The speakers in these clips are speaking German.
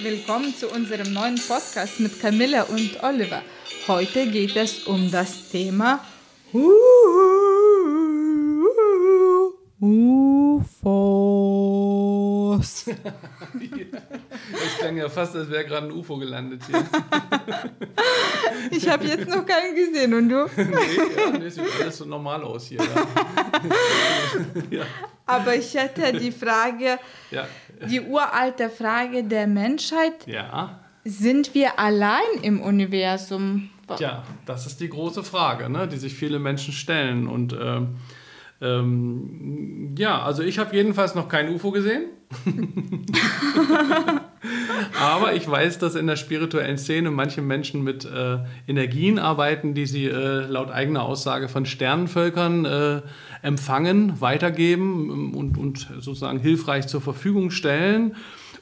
Willkommen zu unserem neuen Podcast mit Camilla und Oliver. Heute geht es um das Thema UFOs. Das klang ja fast, als wäre gerade ein UFO gelandet hier. Ich habe jetzt noch keinen gesehen und du? nee, ja, nee, sieht alles so normal aus hier. Ja. Aber ich hätte die Frage, Ja. Die uralte Frage der Menschheit. Ja. Sind wir allein im Universum? Tja, das ist die große Frage, ne, die sich viele Menschen stellen. Und ähm, ähm, ja, also ich habe jedenfalls noch kein UFO gesehen. Aber ich weiß, dass in der spirituellen Szene manche Menschen mit äh, Energien arbeiten, die sie äh, laut eigener Aussage von Sternenvölkern äh, empfangen, weitergeben ähm, und, und sozusagen hilfreich zur Verfügung stellen.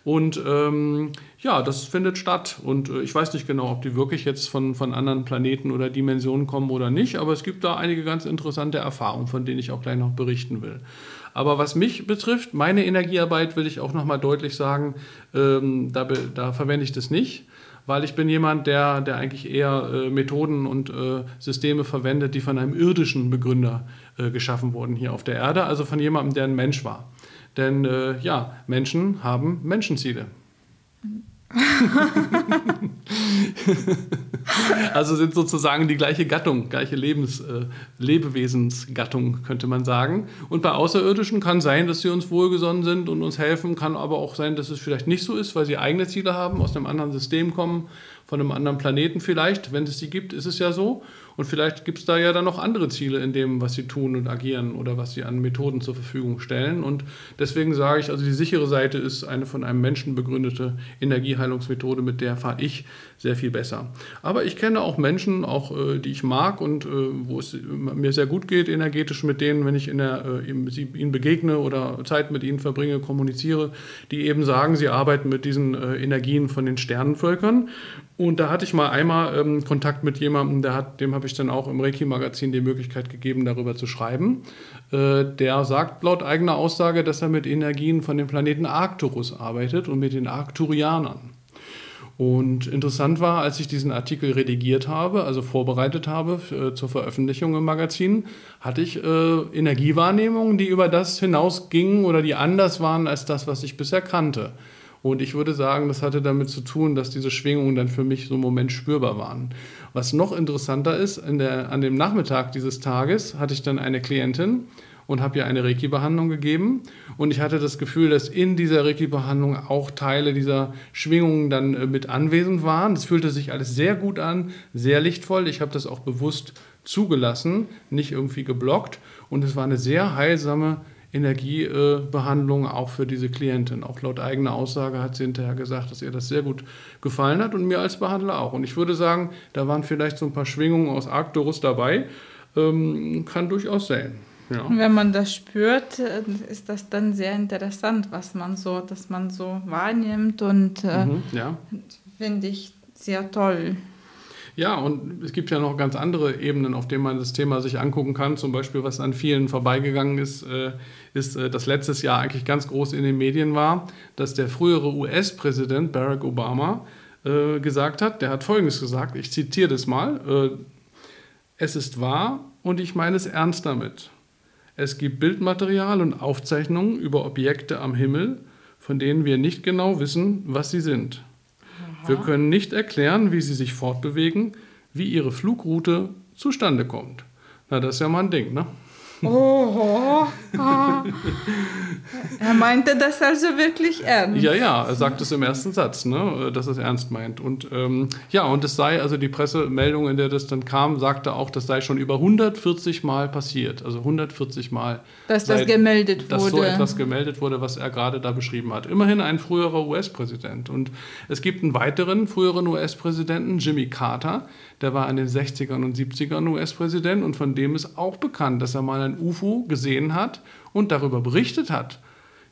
Und ähm, ja, das findet statt. Und äh, ich weiß nicht genau, ob die wirklich jetzt von, von anderen Planeten oder Dimensionen kommen oder nicht, aber es gibt da einige ganz interessante Erfahrungen, von denen ich auch gleich noch berichten will. Aber was mich betrifft, meine Energiearbeit will ich auch nochmal deutlich sagen, ähm, da, da verwende ich das nicht. Weil ich bin jemand, der, der eigentlich eher äh, Methoden und äh, Systeme verwendet, die von einem irdischen Begründer äh, geschaffen wurden hier auf der Erde, also von jemandem, der ein Mensch war. Denn äh, ja, Menschen haben Menschenziele. also sind sozusagen die gleiche Gattung, gleiche Lebens, äh, Lebewesensgattung, könnte man sagen. Und bei Außerirdischen kann sein, dass sie uns wohlgesonnen sind und uns helfen, kann aber auch sein, dass es vielleicht nicht so ist, weil sie eigene Ziele haben, aus einem anderen System kommen, von einem anderen Planeten vielleicht. Wenn es sie gibt, ist es ja so. Und vielleicht gibt es da ja dann noch andere Ziele in dem, was sie tun und agieren oder was sie an Methoden zur Verfügung stellen. Und deswegen sage ich, also die sichere Seite ist eine von einem Menschen begründete Energieheilungsmethode, mit der fahre ich sehr viel besser. Aber ich kenne auch Menschen, auch äh, die ich mag und äh, wo es mir sehr gut geht energetisch mit denen, wenn ich in der, äh, ihnen begegne oder Zeit mit ihnen verbringe, kommuniziere, die eben sagen, sie arbeiten mit diesen Energien von den Sternenvölkern. Und da hatte ich mal einmal ähm, Kontakt mit jemandem, der hat, dem habe ich dann auch im Reiki-Magazin die Möglichkeit gegeben, darüber zu schreiben. Äh, der sagt laut eigener Aussage, dass er mit Energien von dem Planeten Arcturus arbeitet und mit den Arcturianern. Und interessant war, als ich diesen Artikel redigiert habe, also vorbereitet habe äh, zur Veröffentlichung im Magazin, hatte ich äh, Energiewahrnehmungen, die über das hinausgingen oder die anders waren als das, was ich bisher kannte. Und ich würde sagen, das hatte damit zu tun, dass diese Schwingungen dann für mich so im Moment spürbar waren. Was noch interessanter ist, in der, an dem Nachmittag dieses Tages hatte ich dann eine Klientin und habe ihr eine Reiki-Behandlung gegeben. Und ich hatte das Gefühl, dass in dieser Reiki-Behandlung auch Teile dieser Schwingungen dann äh, mit anwesend waren. Das fühlte sich alles sehr gut an, sehr lichtvoll. Ich habe das auch bewusst zugelassen, nicht irgendwie geblockt. Und es war eine sehr heilsame Energiebehandlung auch für diese Klientin. Auch laut eigener Aussage hat sie hinterher gesagt, dass ihr das sehr gut gefallen hat und mir als Behandler auch. Und ich würde sagen, da waren vielleicht so ein paar Schwingungen aus Arcturus dabei. Ähm, kann durchaus sein. Ja. Wenn man das spürt, äh, ist das dann sehr interessant, was man so, dass man so wahrnimmt und äh, Mhm, ja. finde ich sehr toll. Ja, und es gibt ja noch ganz andere Ebenen, auf denen man das Thema sich angucken kann. Zum Beispiel, was an vielen vorbeigegangen ist, äh, ist, äh, dass letztes Jahr eigentlich ganz groß in den Medien war, dass der frühere US-Präsident Barack Obama äh, gesagt hat, der hat Folgendes gesagt, ich zitiere das mal, äh, es ist wahr und ich meine es ernst damit. Es gibt Bildmaterial und Aufzeichnungen über Objekte am Himmel, von denen wir nicht genau wissen, was sie sind. Wir können nicht erklären, wie sie sich fortbewegen, wie ihre Flugroute zustande kommt. Na, das ist ja mal ein Ding, ne? Oh, er meinte das also wirklich ernst. Ja, ja, er sagt es im ersten Satz, ne, dass er es ernst meint. Und ähm, ja, und es sei, also die Pressemeldung, in der das dann kam, sagte auch, das sei schon über 140 Mal passiert. Also 140 Mal. Dass das seit- gemeldet dass so wurde. etwas gemeldet wurde, was er gerade da beschrieben hat. Immerhin ein früherer US-Präsident. Und es gibt einen weiteren früheren US-Präsidenten, Jimmy Carter. Der war in den 60ern und 70ern US-Präsident und von dem ist auch bekannt, dass er mal ein UFO gesehen hat und darüber berichtet hat.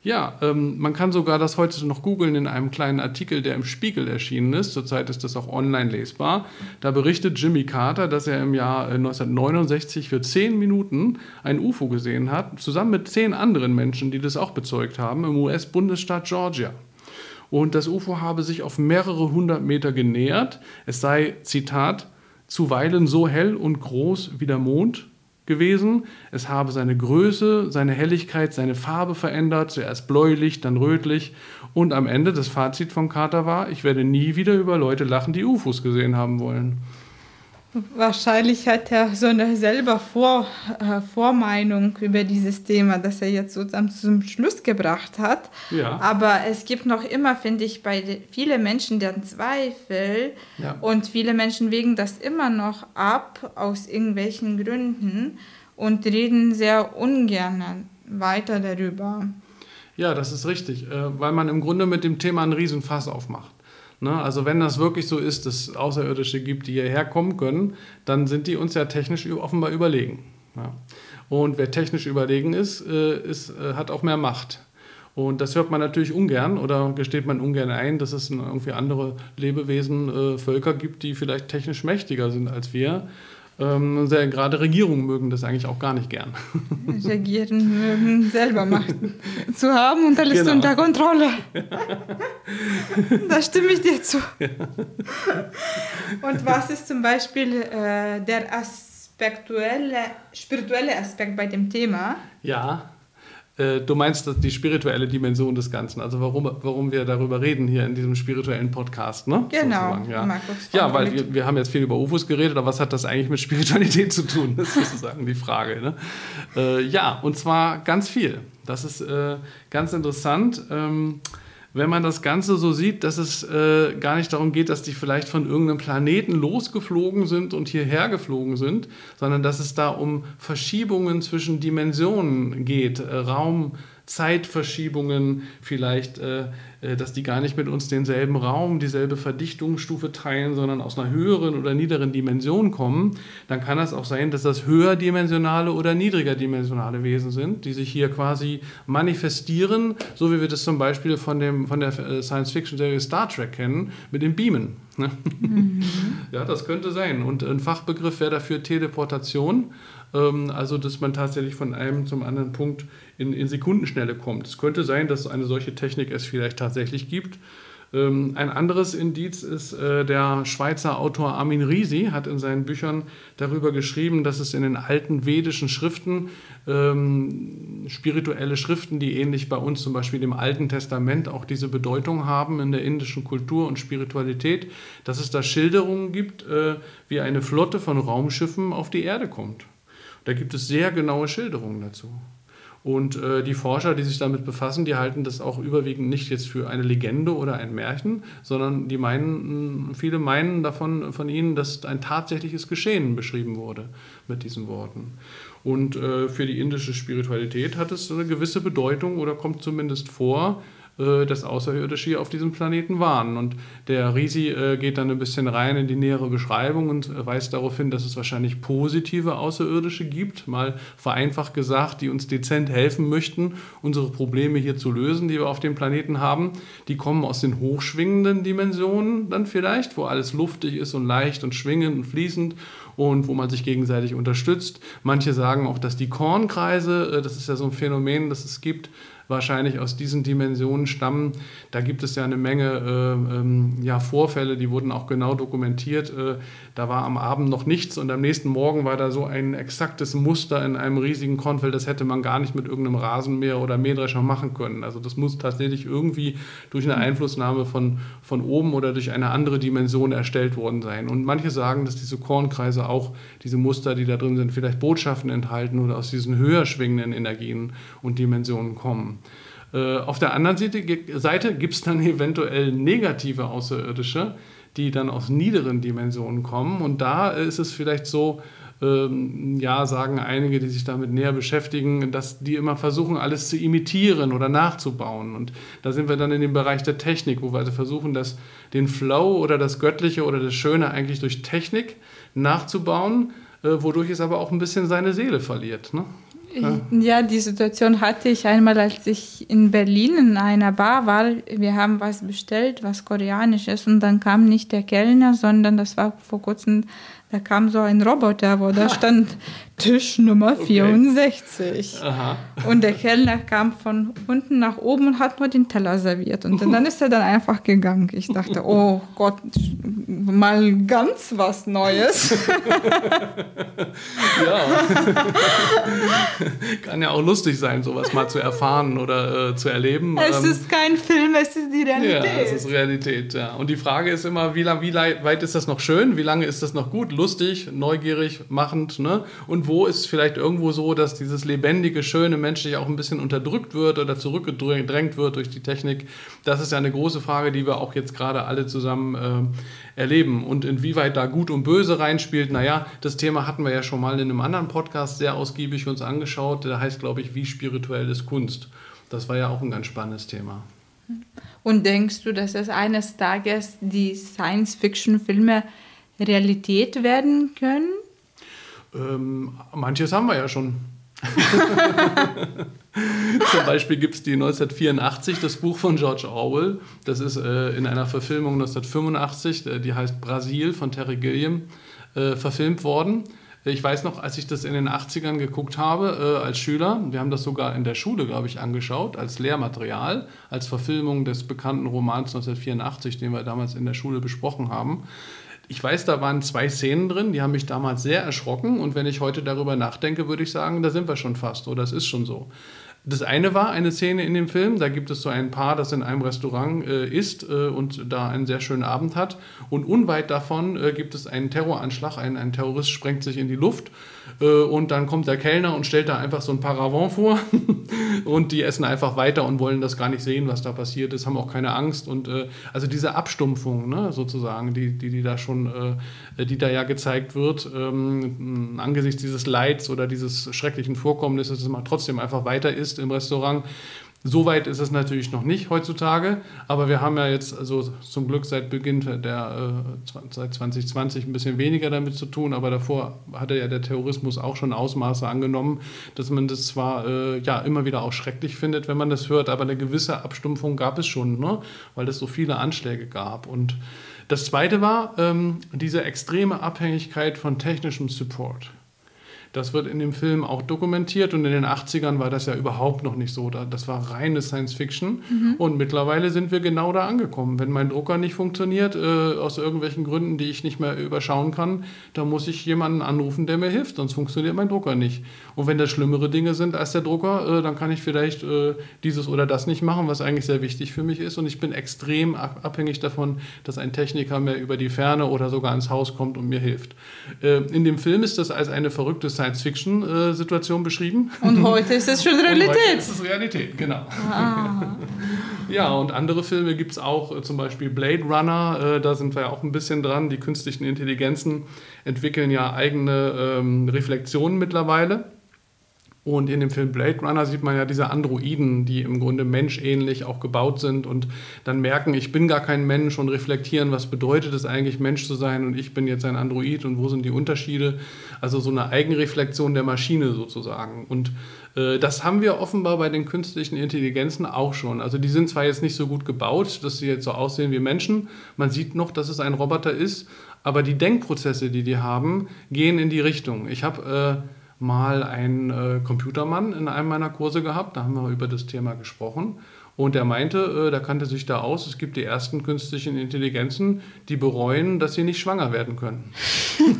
Ja, ähm, man kann sogar das heute noch googeln in einem kleinen Artikel, der im Spiegel erschienen ist. Zurzeit ist das auch online lesbar. Da berichtet Jimmy Carter, dass er im Jahr äh, 1969 für zehn Minuten ein UFO gesehen hat, zusammen mit zehn anderen Menschen, die das auch bezeugt haben, im US-Bundesstaat Georgia. Und das UFO habe sich auf mehrere hundert Meter genähert. Es sei, Zitat, zuweilen so hell und groß wie der Mond gewesen. Es habe seine Größe, seine Helligkeit, seine Farbe verändert, zuerst bläulich, dann rötlich. Und am Ende das Fazit von Carter war, ich werde nie wieder über Leute lachen, die UFOs gesehen haben wollen. Wahrscheinlich hat er so eine selber Vor, äh, Vormeinung über dieses Thema, das er jetzt sozusagen zum Schluss gebracht hat. Ja. Aber es gibt noch immer, finde ich, bei viele Menschen deren Zweifel ja. und viele Menschen wägen das immer noch ab aus irgendwelchen Gründen und reden sehr ungern weiter darüber. Ja, das ist richtig, äh, weil man im Grunde mit dem Thema einen Riesenfass aufmacht. Ne? Also wenn das wirklich so ist, dass es Außerirdische gibt, die hierher kommen können, dann sind die uns ja technisch offenbar überlegen. Ja. Und wer technisch überlegen ist, äh, ist äh, hat auch mehr Macht. Und das hört man natürlich ungern oder gesteht man ungern ein, dass es irgendwie andere Lebewesen, äh, Völker gibt, die vielleicht technisch mächtiger sind als wir. Ähm, sehr, gerade Regierungen mögen das eigentlich auch gar nicht gern. Regieren mögen selber Macht zu haben und alles genau. unter Kontrolle. da stimme ich dir zu. und was ist zum Beispiel äh, der aspektuelle, spirituelle Aspekt bei dem Thema? Ja, äh, du meinst die spirituelle Dimension des Ganzen, also warum, warum wir darüber reden hier in diesem spirituellen Podcast, ne? Genau. Ja, ja weil wir, wir haben jetzt viel über UFOs geredet, aber was hat das eigentlich mit Spiritualität zu tun? Das ist sozusagen die Frage. Ne? Äh, ja, und zwar ganz viel. Das ist äh, ganz interessant. Ähm, wenn man das Ganze so sieht, dass es äh, gar nicht darum geht, dass die vielleicht von irgendeinem Planeten losgeflogen sind und hierher geflogen sind, sondern dass es da um Verschiebungen zwischen Dimensionen geht, äh, Raum, Zeitverschiebungen, vielleicht, äh, dass die gar nicht mit uns denselben Raum, dieselbe Verdichtungsstufe teilen, sondern aus einer höheren oder niederen Dimension kommen, dann kann es auch sein, dass das höherdimensionale oder niedrigerdimensionale Wesen sind, die sich hier quasi manifestieren, so wie wir das zum Beispiel von, dem, von der äh, Science-Fiction-Serie Star Trek kennen, mit dem Beamen. Ne? Mhm. Ja, das könnte sein. Und ein Fachbegriff wäre dafür Teleportation. Ähm, also, dass man tatsächlich von einem zum anderen Punkt in, in Sekundenschnelle kommt. Es könnte sein, dass eine solche Technik es vielleicht tatsächlich gibt. Ähm, ein anderes Indiz ist, äh, der Schweizer Autor Armin Risi hat in seinen Büchern darüber geschrieben, dass es in den alten vedischen Schriften, ähm, spirituelle Schriften, die ähnlich bei uns zum Beispiel im Alten Testament auch diese Bedeutung haben in der indischen Kultur und Spiritualität, dass es da Schilderungen gibt, äh, wie eine Flotte von Raumschiffen auf die Erde kommt. Da gibt es sehr genaue Schilderungen dazu. Und äh, die Forscher, die sich damit befassen, die halten das auch überwiegend nicht jetzt für eine Legende oder ein Märchen, sondern die meinen, viele meinen davon von ihnen, dass ein tatsächliches Geschehen beschrieben wurde mit diesen Worten. Und äh, für die indische Spiritualität hat es eine gewisse Bedeutung oder kommt zumindest vor, äh, dass Außerirdische hier auf diesem Planeten waren. Und der Risi äh, geht dann ein bisschen rein in die nähere Beschreibung und äh, weist darauf hin, dass es wahrscheinlich positive Außerirdische gibt, mal vereinfacht gesagt, die uns dezent helfen möchten, unsere Probleme hier zu lösen, die wir auf dem Planeten haben. Die kommen aus den hochschwingenden Dimensionen dann vielleicht, wo alles luftig ist und leicht und schwingend und fließend und wo man sich gegenseitig unterstützt. Manche sagen auch, dass die Kornkreise, das ist ja so ein Phänomen, das es gibt, wahrscheinlich aus diesen Dimensionen stammen. Da gibt es ja eine Menge äh, ähm, ja, Vorfälle, die wurden auch genau dokumentiert. Äh, da war am Abend noch nichts und am nächsten Morgen war da so ein exaktes Muster in einem riesigen Kornfeld, das hätte man gar nicht mit irgendeinem Rasenmäher oder Mähdrescher machen können. Also das muss tatsächlich irgendwie durch eine Einflussnahme von, von oben oder durch eine andere Dimension erstellt worden sein. Und manche sagen, dass diese Kornkreise auch diese Muster, die da drin sind, vielleicht Botschaften enthalten oder aus diesen höher schwingenden Energien und Dimensionen kommen. Äh, auf der anderen Seite, gibt es dann eventuell negative Außerirdische, die dann aus niederen Dimensionen kommen. Und da ist es vielleicht so, ähm, ja, sagen einige, die sich damit näher beschäftigen, dass die immer versuchen, alles zu imitieren oder nachzubauen. Und da sind wir dann in dem Bereich der Technik, wo wir also versuchen, das, den Flow oder das Göttliche oder das Schöne eigentlich durch Technik nachzubauen, äh, wodurch es aber auch ein bisschen seine Seele verliert. Ne? Ja, die Situation hatte ich einmal, als ich in Berlin in einer Bar war. Wir haben was bestellt, was koreanisch ist, und dann kam nicht der Kellner, sondern das war vor kurzem da kam so ein Roboter, wo da stand Tisch Nummer 64. Aha. Und der Kellner kam von unten nach oben und hat nur den Teller serviert. Und dann ist er dann einfach gegangen. Ich dachte, oh Gott, mal ganz was Neues. ja. Kann ja auch lustig sein, sowas mal zu erfahren oder äh, zu erleben. Es ähm, ist kein Film, es ist die Realität. Ja, es ist Realität, ja. Und die Frage ist immer, wie, lang, wie weit ist das noch schön? Wie lange ist das noch gut? Lustig, neugierig, machend, ne? Und wo ist es vielleicht irgendwo so, dass dieses lebendige, schöne menschliche auch ein bisschen unterdrückt wird oder zurückgedrängt wird durch die Technik? Das ist ja eine große Frage, die wir auch jetzt gerade alle zusammen äh, erleben. Und inwieweit da Gut und Böse reinspielt, naja, das Thema hatten wir ja schon mal in einem anderen Podcast sehr ausgiebig uns angeschaut. Der heißt, glaube ich, Wie spirituell ist Kunst? Das war ja auch ein ganz spannendes Thema. Und denkst du, dass es eines Tages die Science-Fiction-Filme Realität werden können? Ähm, manches haben wir ja schon. Zum Beispiel gibt es die 1984, das Buch von George Orwell. Das ist äh, in einer Verfilmung 1985, äh, die heißt Brasil von Terry Gilliam, äh, verfilmt worden. Ich weiß noch, als ich das in den 80ern geguckt habe äh, als Schüler, wir haben das sogar in der Schule, glaube ich, angeschaut, als Lehrmaterial, als Verfilmung des bekannten Romans 1984, den wir damals in der Schule besprochen haben ich weiß, da waren zwei Szenen drin, die haben mich damals sehr erschrocken. Und wenn ich heute darüber nachdenke, würde ich sagen, da sind wir schon fast oder es ist schon so. Das eine war eine Szene in dem Film, da gibt es so ein Paar, das in einem Restaurant äh, isst äh, und da einen sehr schönen Abend hat. Und unweit davon äh, gibt es einen Terroranschlag, ein, ein Terrorist sprengt sich in die Luft äh, und dann kommt der Kellner und stellt da einfach so ein Paravent vor und die essen einfach weiter und wollen das gar nicht sehen, was da passiert ist, haben auch keine Angst. Und äh, also diese Abstumpfung ne, sozusagen, die, die, die da schon, äh, die da ja gezeigt wird, ähm, angesichts dieses Leids oder dieses schrecklichen Vorkommnisses, dass man trotzdem einfach weiter isst isst im Restaurant. So weit ist es natürlich noch nicht heutzutage, aber wir haben ja jetzt also zum Glück seit Beginn der äh, seit 2020 ein bisschen weniger damit zu tun, aber davor hatte ja der Terrorismus auch schon Ausmaße angenommen, dass man das zwar äh, ja immer wieder auch schrecklich findet, wenn man das hört, aber eine gewisse Abstumpfung gab es schon, ne? weil es so viele Anschläge gab. Und das Zweite war ähm, diese extreme Abhängigkeit von technischem Support. Das wird in dem Film auch dokumentiert und in den 80ern war das ja überhaupt noch nicht so. Das war reine Science Fiction mhm. und mittlerweile sind wir genau da angekommen. Wenn mein Drucker nicht funktioniert, äh, aus irgendwelchen Gründen, die ich nicht mehr überschauen kann, dann muss ich jemanden anrufen, der mir hilft, sonst funktioniert mein Drucker nicht. Und wenn das schlimmere Dinge sind als der Drucker, äh, dann kann ich vielleicht äh, dieses oder das nicht machen, was eigentlich sehr wichtig für mich ist. Und ich bin extrem abhängig davon, dass ein Techniker mir über die Ferne oder sogar ins Haus kommt und mir hilft. Äh, in dem Film ist das als eine verrückte Science Science-Fiction-Situation beschrieben. Und heute ist es schon Realität. Und heute ist es Realität, genau. Ah. ja, und andere Filme gibt es auch, äh, zum Beispiel Blade Runner, äh, da sind wir ja auch ein bisschen dran. Die künstlichen Intelligenzen entwickeln ja eigene ähm, Reflexionen mittlerweile. Und in dem Film Blade Runner sieht man ja diese Androiden, die im Grunde menschähnlich auch gebaut sind und dann merken, ich bin gar kein Mensch und reflektieren, was bedeutet es eigentlich, Mensch zu sein und ich bin jetzt ein Android und wo sind die Unterschiede? Also so eine Eigenreflexion der Maschine sozusagen. Und äh, das haben wir offenbar bei den künstlichen Intelligenzen auch schon. Also die sind zwar jetzt nicht so gut gebaut, dass sie jetzt so aussehen wie Menschen, man sieht noch, dass es ein Roboter ist, aber die Denkprozesse, die die haben, gehen in die Richtung. Ich habe... Äh, mal einen äh, Computermann in einem meiner Kurse gehabt, da haben wir über das Thema gesprochen. Und er meinte, äh, der kannte sich da aus, es gibt die ersten künstlichen Intelligenzen, die bereuen, dass sie nicht schwanger werden können.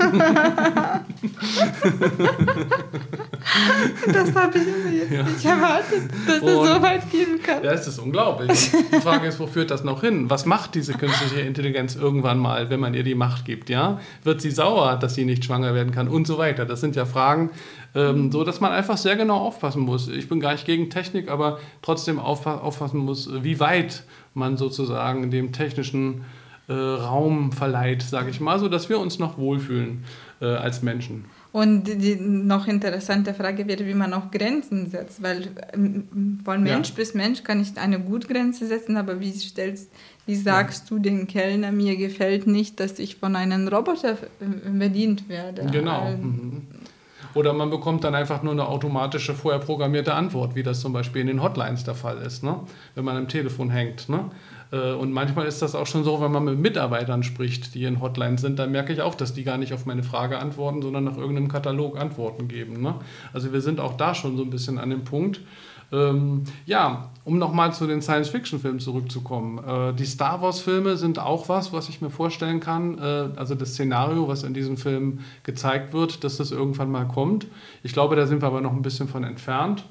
das habe ich mir jetzt ja. nicht erwartet, dass es so weit gehen kann. Ja, es ist unglaublich. Die Frage ist, wo führt das noch hin? Was macht diese künstliche Intelligenz irgendwann mal, wenn man ihr die Macht gibt? Ja? Wird sie sauer, dass sie nicht schwanger werden kann und so weiter? Das sind ja Fragen, ähm, so dass man einfach sehr genau aufpassen muss. Ich bin gar nicht gegen Technik, aber trotzdem aufpassen muss, wie weit man sozusagen dem technischen äh, Raum verleiht, sage ich mal, so dass wir uns noch wohlfühlen äh, als Menschen. Und die noch interessante Frage wäre, wie man auch Grenzen setzt, weil ähm, von Mensch ja. bis Mensch kann ich eine gute Grenze setzen, aber wie stellst, wie sagst ja. du den Kellner, mir gefällt nicht, dass ich von einem Roboter äh, bedient werde? Genau. Mhm. Oder man bekommt dann einfach nur eine automatische, vorher programmierte Antwort, wie das zum Beispiel in den Hotlines der Fall ist, ne? wenn man am Telefon hängt. Ne? Äh, und manchmal ist das auch schon so, wenn man mit Mitarbeitern spricht, die in Hotlines sind, dann merke ich auch, dass die gar nicht auf meine Frage antworten, sondern nach irgendeinem Katalog Antworten geben. Ne? Also wir sind auch da schon so ein bisschen an dem Punkt. Ähm, ja, um nochmal zu den Science-Fiction-Filmen zurückzukommen. Äh, die Star Wars-Filme sind auch was, was ich mir vorstellen kann. Äh, also das Szenario, was in diesem Film gezeigt wird, dass das irgendwann mal kommt. Ich glaube, da sind wir aber noch ein bisschen von entfernt.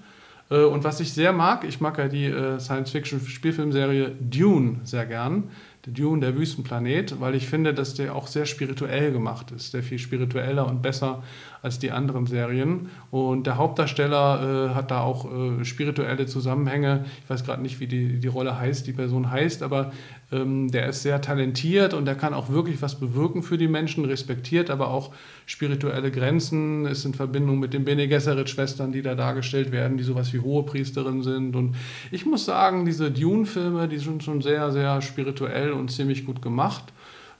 Äh, und was ich sehr mag, ich mag ja die äh, Science-Fiction-Spielfilmserie Dune sehr gern. Der Dune, der Wüstenplanet, weil ich finde, dass der auch sehr spirituell gemacht ist, sehr viel spiritueller und besser als die anderen Serien. Und der Hauptdarsteller äh, hat da auch äh, spirituelle Zusammenhänge. Ich weiß gerade nicht, wie die, die Rolle heißt, die Person heißt, aber ähm, der ist sehr talentiert und der kann auch wirklich was bewirken für die Menschen, respektiert aber auch spirituelle Grenzen, ist in Verbindung mit den Bene Gesserit-Schwestern, die da dargestellt werden, die sowas wie Hohepriesterin sind. Und ich muss sagen, diese Dune-Filme, die sind schon sehr, sehr spirituell und ziemlich gut gemacht.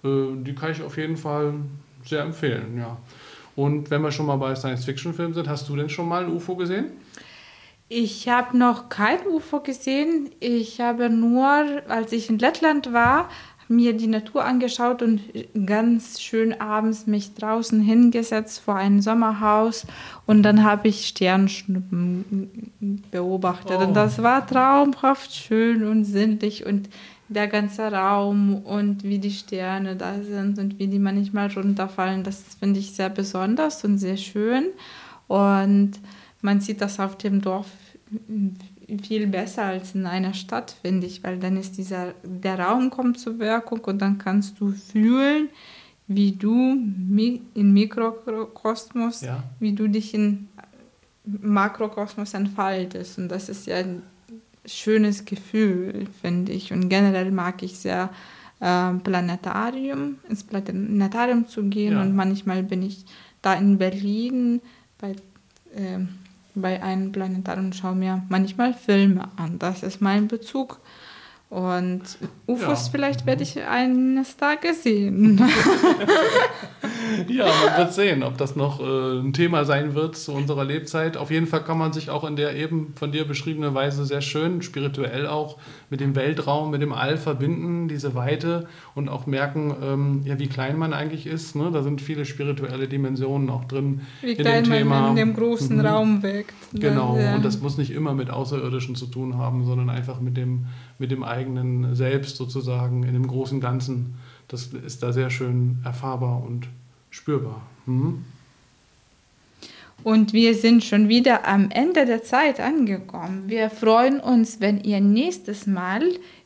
Äh, die kann ich auf jeden Fall sehr empfehlen, ja. Und wenn wir schon mal bei Science-Fiction-Filmen sind, hast du denn schon mal ein UFO gesehen? Ich habe noch kein UFO gesehen. Ich habe nur, als ich in Lettland war, mir die Natur angeschaut und ganz schön abends mich draußen hingesetzt vor ein Sommerhaus und dann habe ich Sternschnuppen beobachtet oh. und das war traumhaft schön und sinnlich und der ganze Raum und wie die Sterne da sind und wie die manchmal runterfallen, das finde ich sehr besonders und sehr schön. Und man sieht das auf dem Dorf viel besser als in einer Stadt, finde ich, weil dann ist dieser, der Raum kommt zur Wirkung und dann kannst du fühlen, wie du in Mikrokosmos, ja. wie du dich in Makrokosmos entfaltest. Und das ist ja schönes Gefühl, finde ich. Und generell mag ich sehr äh, Planetarium, ins Planetarium zu gehen. Ja. Und manchmal bin ich da in Berlin bei, äh, bei einem Planetarium und schaue mir manchmal Filme an. Das ist mein Bezug und UFOs ja. vielleicht werde ich eines Tages sehen. ja, man wird sehen, ob das noch äh, ein Thema sein wird zu unserer Lebzeit. Auf jeden Fall kann man sich auch in der eben von dir beschriebenen Weise sehr schön, spirituell auch mit dem Weltraum, mit dem All verbinden, diese Weite und auch merken, ähm, ja, wie klein man eigentlich ist. Ne? Da sind viele spirituelle Dimensionen auch drin wie in klein dem Thema. Man in dem großen mhm. Raum wirkt. Ne? Genau, und das muss nicht immer mit Außerirdischen zu tun haben, sondern einfach mit dem, mit dem eigenen Selbst sozusagen in dem großen Ganzen. Das ist da sehr schön erfahrbar und spürbar. Mhm. Und wir sind schon wieder am Ende der Zeit angekommen. Wir freuen uns, wenn ihr nächstes Mal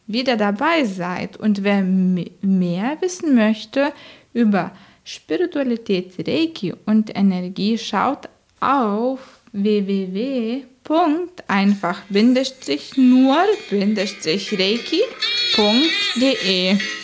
wieder dabei seid. Und wer mehr wissen möchte über Spiritualität, Reiki und Energie, schaut auf www.einfach-nur-reiki.de.